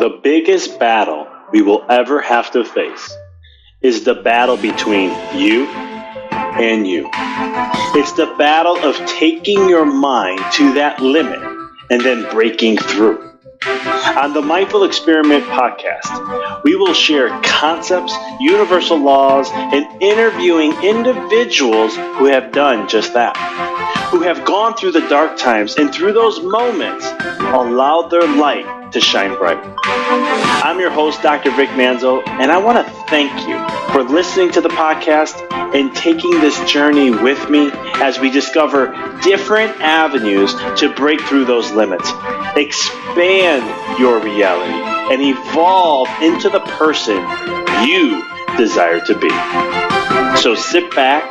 The biggest battle we will ever have to face is the battle between you and you. It's the battle of taking your mind to that limit and then breaking through. On the Mindful Experiment podcast, we will share concepts, universal laws, and interviewing individuals who have done just that, who have gone through the dark times and through those moments allowed their light to shine bright. I'm your host, Dr. Vic Manzo, and I want to thank you for listening to the podcast and taking this journey with me as we discover different avenues to break through those limits, expand your reality, and evolve into the person you desire to be. So sit back,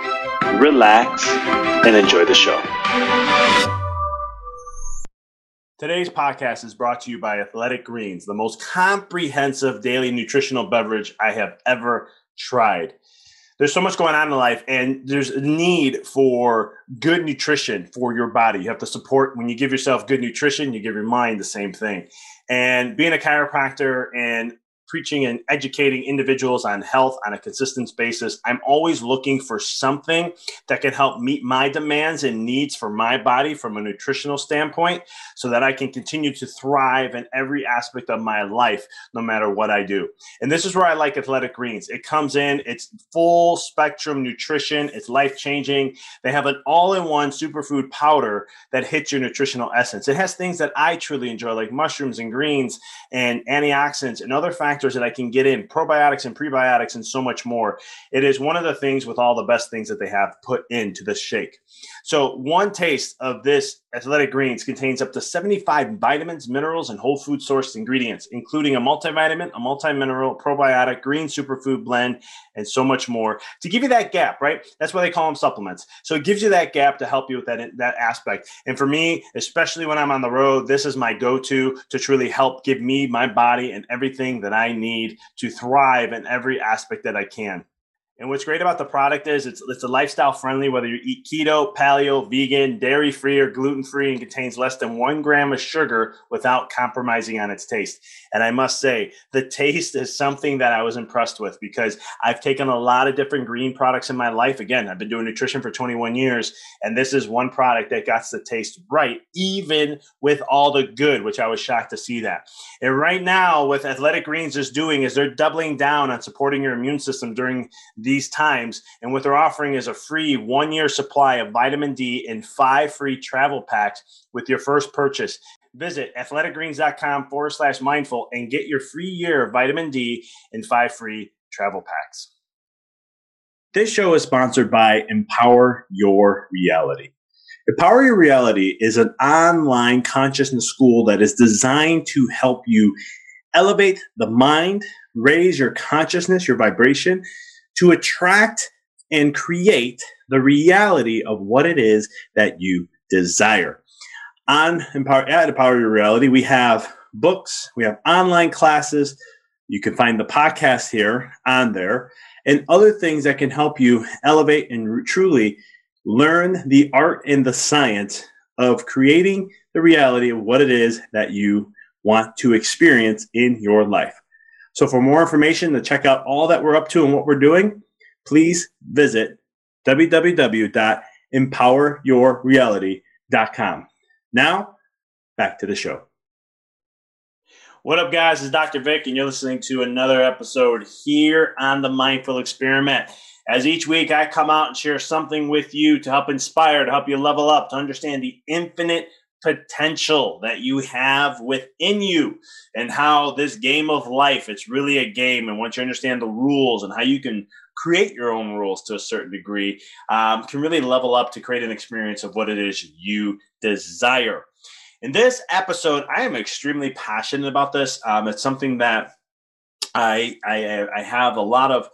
relax, and enjoy the show. Today's podcast is brought to you by Athletic Greens, the most comprehensive daily nutritional beverage I have ever tried. There's so much going on in life, and there's a need for good nutrition for your body. You have to support when you give yourself good nutrition, you give your mind the same thing. And being a chiropractor and preaching and educating individuals on health on a consistent basis. I'm always looking for something that can help meet my demands and needs for my body from a nutritional standpoint so that I can continue to thrive in every aspect of my life, no matter what I do. And this is where I like Athletic Greens. It comes in, it's full spectrum nutrition, it's life changing. They have an all in one superfood powder that hits your nutritional essence. It has things that I truly enjoy, like mushrooms and greens and antioxidants and other factors factors that I can get in, probiotics and prebiotics, and so much more. It is one of the things with all the best things that they have put into this shake. So, one taste of this athletic greens contains up to 75 vitamins, minerals, and whole food sourced ingredients, including a multivitamin, a multi-mineral, probiotic, green superfood blend, and so much more to give you that gap, right? That's why they call them supplements. So it gives you that gap to help you with that, that aspect. And for me, especially when I'm on the road, this is my go-to to truly help give me my body and everything that I need to thrive in every aspect that I can. And what's great about the product is it's it's a lifestyle friendly, whether you eat keto, paleo, vegan, dairy free, or gluten free, and contains less than one gram of sugar without compromising on its taste. And I must say, the taste is something that I was impressed with because I've taken a lot of different green products in my life. Again, I've been doing nutrition for 21 years, and this is one product that got the taste right, even with all the good, which I was shocked to see that. And right now, what Athletic Greens is doing is they're doubling down on supporting your immune system during these times. And what they're offering is a free one year supply of vitamin D and five free travel packs with your first purchase. Visit athleticgreens.com forward slash mindful and get your free year of vitamin D and five free travel packs. This show is sponsored by Empower Your Reality. Empower Your Reality is an online consciousness school that is designed to help you elevate the mind, raise your consciousness, your vibration, to attract and create the reality of what it is that you desire. On Empower, at Empower Your Reality, we have books, we have online classes. You can find the podcast here on there and other things that can help you elevate and truly learn the art and the science of creating the reality of what it is that you want to experience in your life. So, for more information to check out all that we're up to and what we're doing, please visit www.empoweryourreality.com. Now, back to the show. What up, guys? It's Dr. Vic, and you're listening to another episode here on the Mindful Experiment. As each week, I come out and share something with you to help inspire, to help you level up, to understand the infinite potential that you have within you and how this game of life it's really a game and once you understand the rules and how you can create your own rules to a certain degree um, can really level up to create an experience of what it is you desire in this episode, I am extremely passionate about this. Um, it's something that I, I I have a lot of.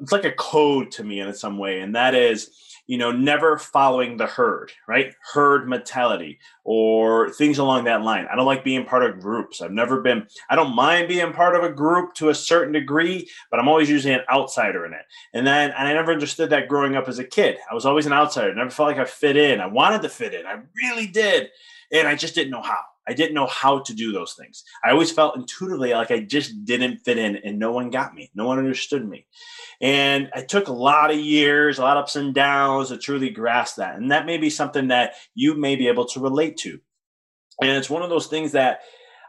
It's like a code to me in some way, and that is you know, never following the herd, right? Herd mentality or things along that line. I don't like being part of groups. I've never been, I don't mind being part of a group to a certain degree, but I'm always usually an outsider in it. And then, and I never understood that growing up as a kid. I was always an outsider. I never felt like I fit in. I wanted to fit in. I really did and I just didn't know how. I didn't know how to do those things. I always felt intuitively like I just didn't fit in and no one got me. No one understood me. And I took a lot of years, a lot of ups and downs to truly grasp that. And that may be something that you may be able to relate to. And it's one of those things that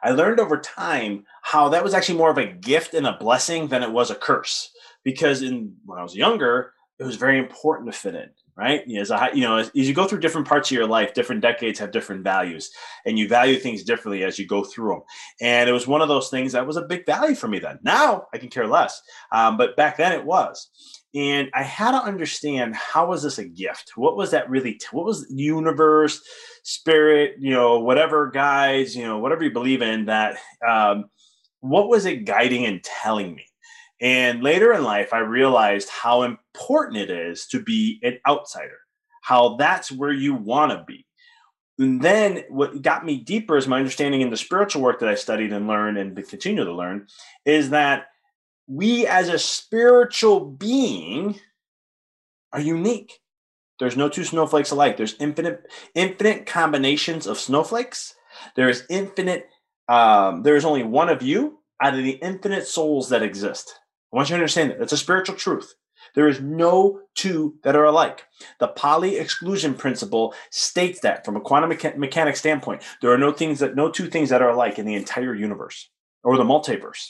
I learned over time how that was actually more of a gift and a blessing than it was a curse. Because in when I was younger, it was very important to fit in right? As a, you know, as, as, you go through different parts of your life, different decades have different values, and you value things differently as you go through them. And it was one of those things that was a big value for me then. Now I can care less, um, but back then it was. And I had to understand how was this a gift? What was that really? T- what was the universe, spirit, you know, whatever guides, you know, whatever you believe in that. Um, what was it guiding and telling me? And later in life, I realized how important it is to be an outsider, how that's where you want to be. And then what got me deeper is my understanding in the spiritual work that I studied and learned and continue to learn is that we as a spiritual being are unique. There's no two snowflakes alike. There's infinite, infinite combinations of snowflakes. There is infinite. Um, there is only one of you out of the infinite souls that exist. I want you to understand that. That's a spiritual truth. There is no two that are alike. The Pauli exclusion principle states that from a quantum mecha- mechanics standpoint, there are no things that no two things that are alike in the entire universe or the multiverse.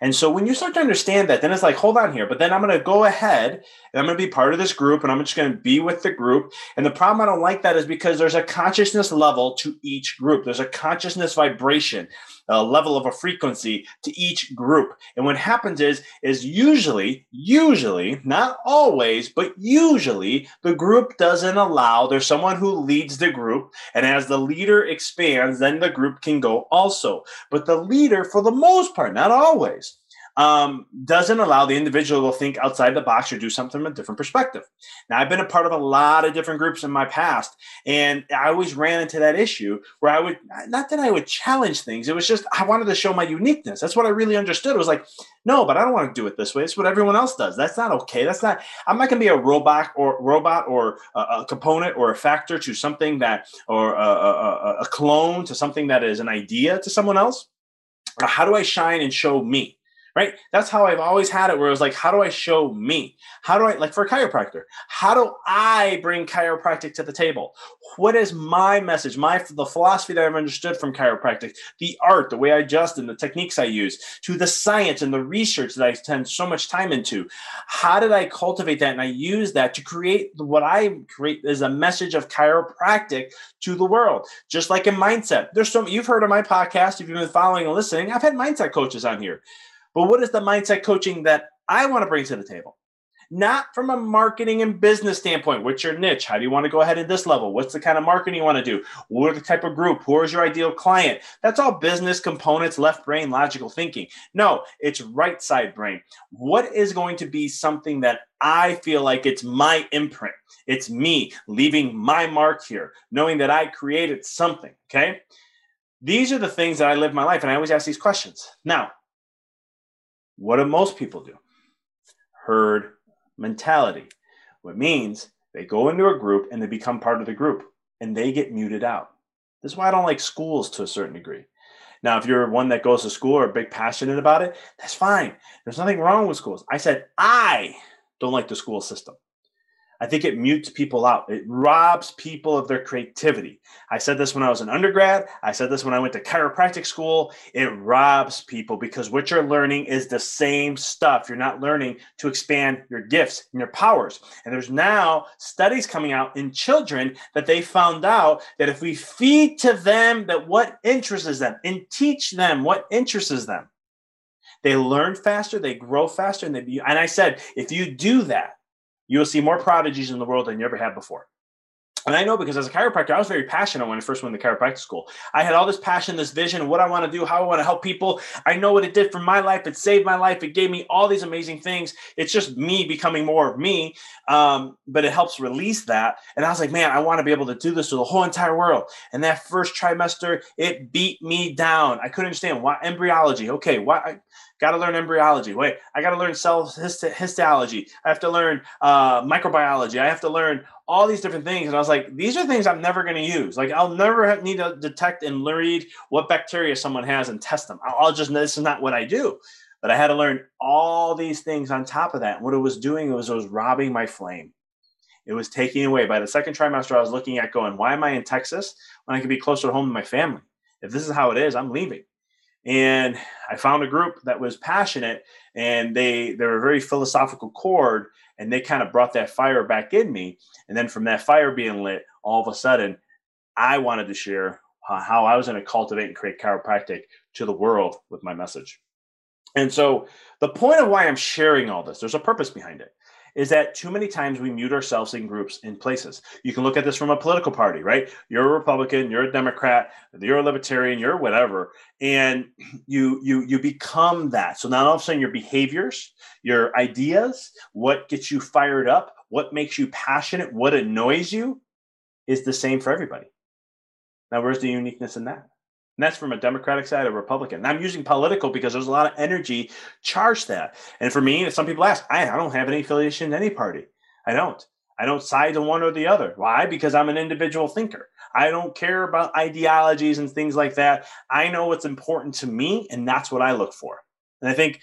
And so when you start to understand that, then it's like, hold on here. But then I'm going to go ahead and I'm going to be part of this group and I'm just going to be with the group. And the problem I don't like that is because there's a consciousness level to each group. There's a consciousness vibration, a level of a frequency to each group. And what happens is, is usually, usually, not always, but usually the group doesn't allow, there's someone who leads the group. And as the leader expands, then the group can go also. But the leader, for the most part, not always, um, doesn't allow the individual to think outside the box or do something from a different perspective. Now, I've been a part of a lot of different groups in my past, and I always ran into that issue where I would not that I would challenge things. It was just I wanted to show my uniqueness. That's what I really understood. It was like, no, but I don't want to do it this way. It's what everyone else does. That's not okay. That's not. I'm not going to be a robot or robot or a, a, component or a factor to something that or a, a, a clone to something that is an idea to someone else. How do I shine and show me? Right? That's how I've always had it where it was like, how do I show me? How do I, like for a chiropractor, how do I bring chiropractic to the table? What is my message, my, the philosophy that I've understood from chiropractic, the art, the way I adjust and the techniques I use to the science and the research that I spend so much time into? How did I cultivate that? And I use that to create what I create is a message of chiropractic to the world, just like in mindset. There's so you've heard of my podcast. If you've been following and listening, I've had mindset coaches on here. But what is the mindset coaching that I want to bring to the table? not from a marketing and business standpoint. What's your niche? How do you want to go ahead at this level? What's the kind of marketing you want to do? What are the type of group? Who is your ideal client? That's all business components, left brain, logical thinking. No, it's right side brain. What is going to be something that I feel like it's my imprint? It's me leaving my mark here, knowing that I created something. Okay. These are the things that I live my life. And I always ask these questions. Now, what do most people do? Herd mentality, what means they go into a group and they become part of the group and they get muted out. This is why I don't like schools to a certain degree. Now, if you're one that goes to school or big passionate about it, that's fine. There's nothing wrong with schools. I said I don't like the school system. I think it mutes people out. It robs people of their creativity. I said this when I was an undergrad. I said this when I went to chiropractic school. It robs people because what you're learning is the same stuff. You're not learning to expand your gifts and your powers. And there's now studies coming out in children that they found out that if we feed to them that what interests them and teach them what interests them, they learn faster, they grow faster, and they be, and I said, if you do that, you will see more prodigies in the world than you ever had before. And I know because as a chiropractor, I was very passionate when I first went to chiropractic school. I had all this passion, this vision, what I want to do, how I want to help people. I know what it did for my life. It saved my life. It gave me all these amazing things. It's just me becoming more of me, um, but it helps release that. And I was like, man, I want to be able to do this to the whole entire world. And that first trimester, it beat me down. I couldn't understand why embryology. Okay, why? Got to learn embryology. Wait, I got to learn cell histology. I have to learn uh, microbiology. I have to learn all these different things. And I was like, these are things I'm never going to use. Like, I'll never need to detect and read what bacteria someone has and test them. I'll just, this is not what I do. But I had to learn all these things on top of that. And what it was doing was it was robbing my flame. It was taking away. By the second trimester, I was looking at going, why am I in Texas when I could be closer to home to my family? If this is how it is, I'm leaving and I found a group that was passionate and they they were a very philosophical chord and they kind of brought that fire back in me and then from that fire being lit all of a sudden I wanted to share how I was going to cultivate and create chiropractic to the world with my message. And so the point of why I'm sharing all this, there's a purpose behind it is that too many times we mute ourselves in groups in places. You can look at this from a political party, right? You're a Republican, you're a Democrat, you're a Libertarian, you're whatever, and you you you become that. So now all of a sudden your behaviors, your ideas, what gets you fired up, what makes you passionate, what annoys you, is the same for everybody. Now, where's the uniqueness in that? And that's from a Democratic side, a Republican. And I'm using political because there's a lot of energy charged that. And for me, some people ask, I, I don't have any affiliation to any party. I don't. I don't side to one or the other. Why? Because I'm an individual thinker. I don't care about ideologies and things like that. I know what's important to me, and that's what I look for. And I think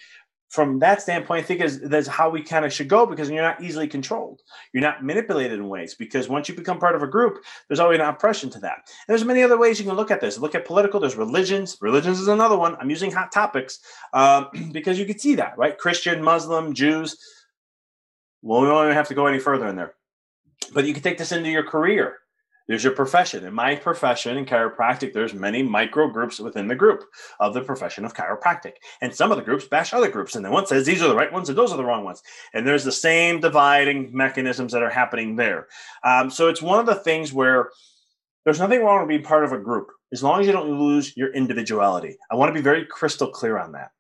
from that standpoint, I think is that's how we kind of should go because you're not easily controlled. You're not manipulated in ways because once you become part of a group, there's always an oppression to that. And there's many other ways you can look at this. Look at political. There's religions. Religions is another one. I'm using hot topics um, because you can see that, right? Christian, Muslim, Jews. Well, we don't even have to go any further in there. But you can take this into your career. There's your profession. In my profession in chiropractic, there's many micro groups within the group of the profession of chiropractic. And some of the groups bash other groups. And then one says these are the right ones and those are the wrong ones. And there's the same dividing mechanisms that are happening there. Um, so it's one of the things where there's nothing wrong with being part of a group as long as you don't lose your individuality. I want to be very crystal clear on that.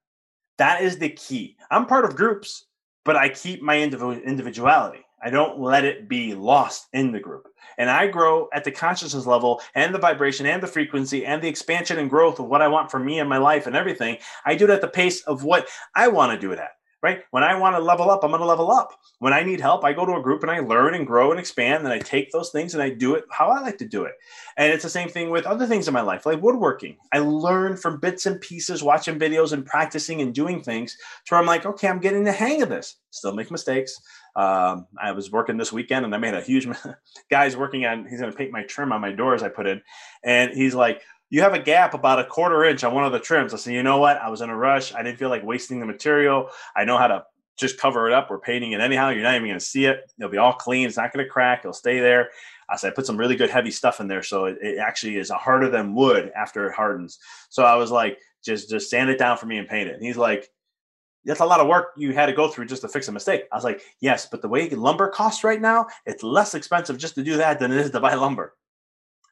That is the key. I'm part of groups, but I keep my individuality. I don't let it be lost in the group. And I grow at the consciousness level and the vibration and the frequency and the expansion and growth of what I want for me and my life and everything. I do it at the pace of what I want to do it at right? When I want to level up, I'm going to level up. When I need help, I go to a group and I learn and grow and expand and I take those things and I do it how I like to do it. And it's the same thing with other things in my life, like woodworking. I learn from bits and pieces, watching videos and practicing and doing things to where I'm like, okay, I'm getting the hang of this. Still make mistakes. Um, I was working this weekend and I made a huge guy's working on, he's going to paint my trim on my doors I put in. And he's like, you have a gap about a quarter inch on one of the trims. I said, you know what? I was in a rush. I didn't feel like wasting the material. I know how to just cover it up. We're painting it anyhow. You're not even going to see it. It'll be all clean. It's not going to crack. It'll stay there. I said, I put some really good heavy stuff in there. So it, it actually is harder than wood after it hardens. So I was like, just, just sand it down for me and paint it. And he's like, that's a lot of work you had to go through just to fix a mistake. I was like, yes, but the way lumber costs right now, it's less expensive just to do that than it is to buy lumber.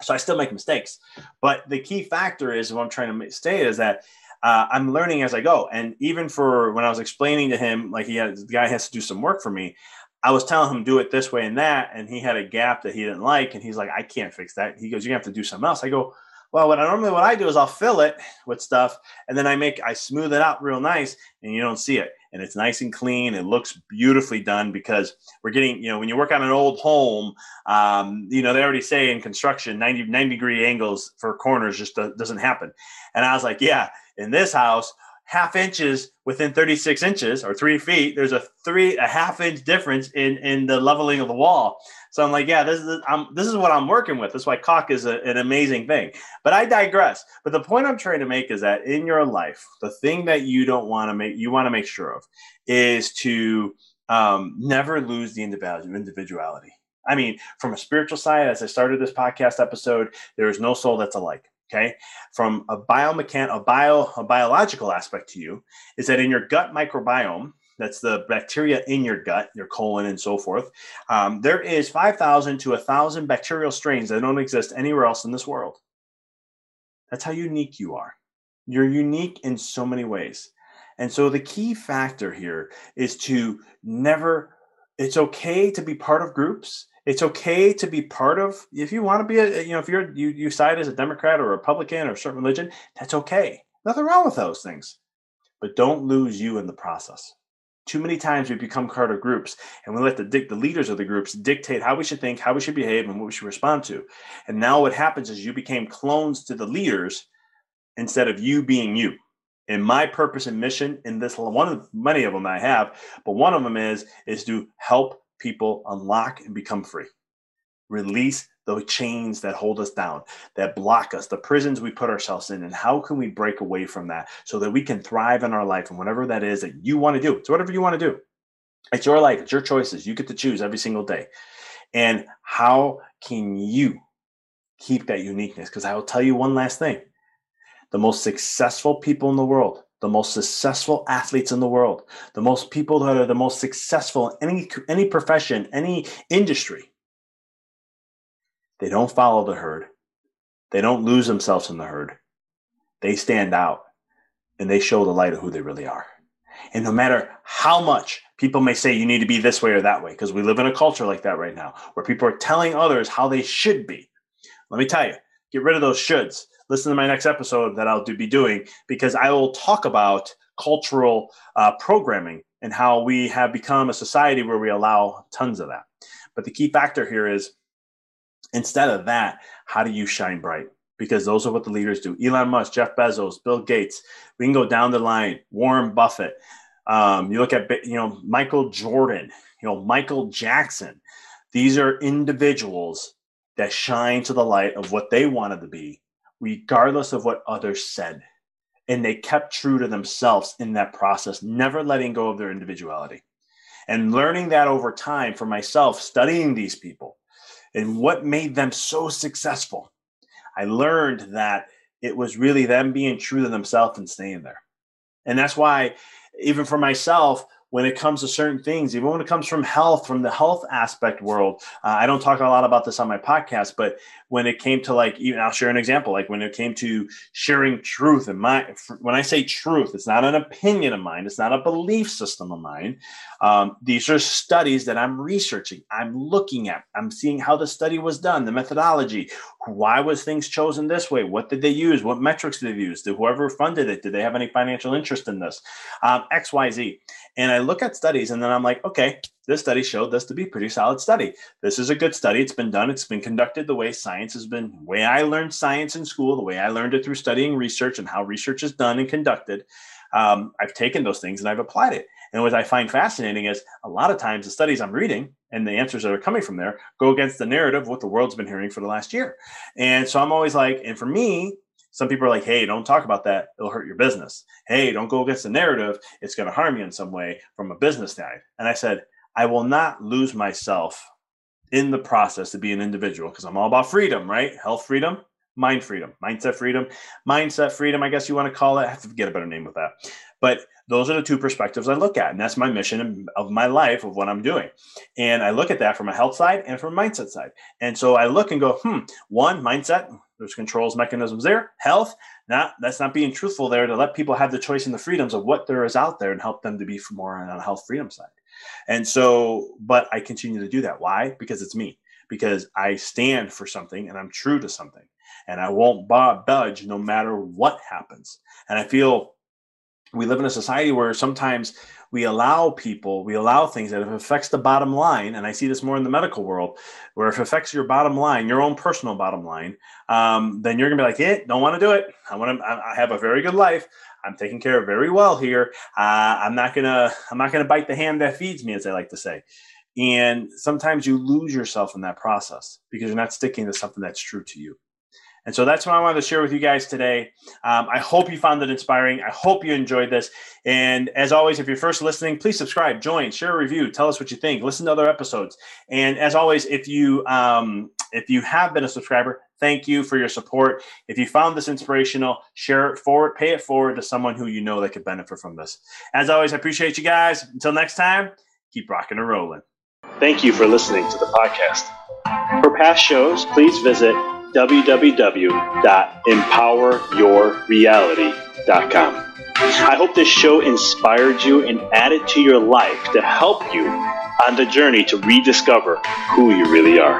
So I still make mistakes. But the key factor is what I'm trying to state is that uh, I'm learning as I go. And even for when I was explaining to him, like he had the guy has to do some work for me, I was telling him do it this way and that, and he had a gap that he didn't like, and he's like, I can't fix that. He goes, you have to do something else. I go, well, what I normally what I do is I'll fill it with stuff, and then I make I smooth it out real nice, and you don't see it, and it's nice and clean. It looks beautifully done because we're getting you know when you work on an old home, um, you know they already say in construction 90, 90 degree angles for corners just doesn't happen, and I was like, yeah, in this house half inches within 36 inches or three feet there's a three a half inch difference in in the leveling of the wall so i'm like yeah this is I'm, this is what i'm working with. That's why caulk is a, an amazing thing. But i digress. But the point i'm trying to make is that in your life the thing that you don't want to make you want to make sure of is to um, never lose the individuality. I mean from a spiritual side as i started this podcast episode there is no soul that's alike okay? From a biomechan a bio a biological aspect to you is that in your gut microbiome that's the bacteria in your gut your colon and so forth um, there is 5000 to 1000 bacterial strains that don't exist anywhere else in this world. That's how unique you are. You're unique in so many ways. And so the key factor here is to never it's okay to be part of groups. It's okay to be part of if you want to be a you know if you're you, you side as a democrat or republican or a certain religion that's okay. Nothing wrong with those things. But don't lose you in the process too many times we become part of groups and we let the the leaders of the groups dictate how we should think how we should behave and what we should respond to and now what happens is you became clones to the leaders instead of you being you and my purpose and mission in this one of many of them i have but one of them is is to help people unlock and become free. Release the chains that hold us down, that block us, the prisons we put ourselves in, and how can we break away from that so that we can thrive in our life and whatever that is that you want to do. It's whatever you want to do. It's your life, it's your choices. You get to choose every single day. And how can you keep that uniqueness? Because I will tell you one last thing the most successful people in the world the most successful athletes in the world, the most people that are the most successful in any any profession, any industry. They don't follow the herd. They don't lose themselves in the herd. They stand out and they show the light of who they really are. And no matter how much people may say you need to be this way or that way, because we live in a culture like that right now, where people are telling others how they should be. Let me tell you, get rid of those shoulds listen to my next episode that I'll do, be doing because I will talk about cultural uh, programming and how we have become a society where we allow tons of that. But the key factor here is instead of that, how do you shine bright? Because those are what the leaders do. Elon Musk, Jeff Bezos, Bill Gates. We can go down the line. Warren Buffett. Um, you look at you know Michael Jordan. You know Michael Jackson. These are individuals that shine to the light of what they wanted to be regardless of what others said. And they kept true to themselves in that process, never letting go of their individuality. And learning that over time for myself, studying these people and what made them so successful, I learned that it was really them being true to themselves and staying there. And that's why, even for myself, when it comes to certain things, even when it comes from health, from the health aspect world. Uh, I don't talk a lot about this on my podcast, but when it came to like, even I'll share an example. Like when it came to sharing truth, and my when I say truth, it's not an opinion of mine, it's not a belief system of mine. Um, these are studies that I'm researching, I'm looking at, I'm seeing how the study was done, the methodology, why was things chosen this way, what did they use, what metrics did they use, did whoever funded it, did they have any financial interest in this, um, X, Y, Z, and I look at studies, and then I'm like, okay, this study showed this to be pretty solid study. This is a good study. It's been done. It's been conducted the way science has been, the way I learned science in school, the way I learned it through studying research and how research is done and conducted. Um, I've taken those things and I've applied it. And what I find fascinating is a lot of times the studies I'm reading and the answers that are coming from there go against the narrative of what the world's been hearing for the last year. And so I'm always like, and for me, some people are like, hey, don't talk about that. It'll hurt your business. Hey, don't go against the narrative. It's going to harm you in some way from a business side. And I said, I will not lose myself in the process to be an individual because I'm all about freedom, right? Health freedom, mind freedom, mindset freedom, mindset freedom, I guess you want to call it. I have to get a better name with that. But those are the two perspectives I look at. And that's my mission of my life of what I'm doing. And I look at that from a health side and from a mindset side. And so I look and go, hmm, one, mindset, there's controls mechanisms there. Health, not that's not being truthful there to let people have the choice and the freedoms of what there is out there and help them to be more on a health freedom side. And so, but I continue to do that. Why? Because it's me. Because I stand for something and I'm true to something and I won't budge no matter what happens. And I feel we live in a society where sometimes we allow people, we allow things that if it affects the bottom line, and I see this more in the medical world, where if it affects your bottom line, your own personal bottom line, um, then you're gonna be like, "Eh, don't want to do it. I want to. I have a very good life. I'm taken care of very well here. Uh, I'm not gonna. I'm not gonna bite the hand that feeds me, as I like to say." And sometimes you lose yourself in that process because you're not sticking to something that's true to you. And so that's what I wanted to share with you guys today. Um, I hope you found it inspiring. I hope you enjoyed this. And as always, if you're first listening, please subscribe, join, share a review, tell us what you think, listen to other episodes. And as always, if you um, if you have been a subscriber, thank you for your support. If you found this inspirational, share it forward, pay it forward to someone who you know that could benefit from this. As always, I appreciate you guys. Until next time, keep rocking and rolling. Thank you for listening to the podcast. For past shows, please visit www.empoweryourreality.com. I hope this show inspired you and added to your life to help you on the journey to rediscover who you really are.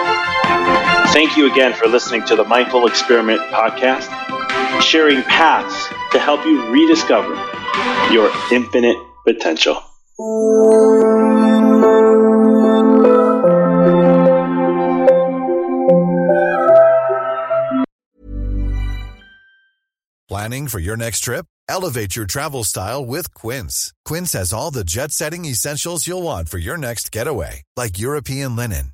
Thank you again for listening to the Mindful Experiment podcast, sharing paths to help you rediscover your infinite potential. Planning for your next trip? Elevate your travel style with Quince. Quince has all the jet setting essentials you'll want for your next getaway, like European linen,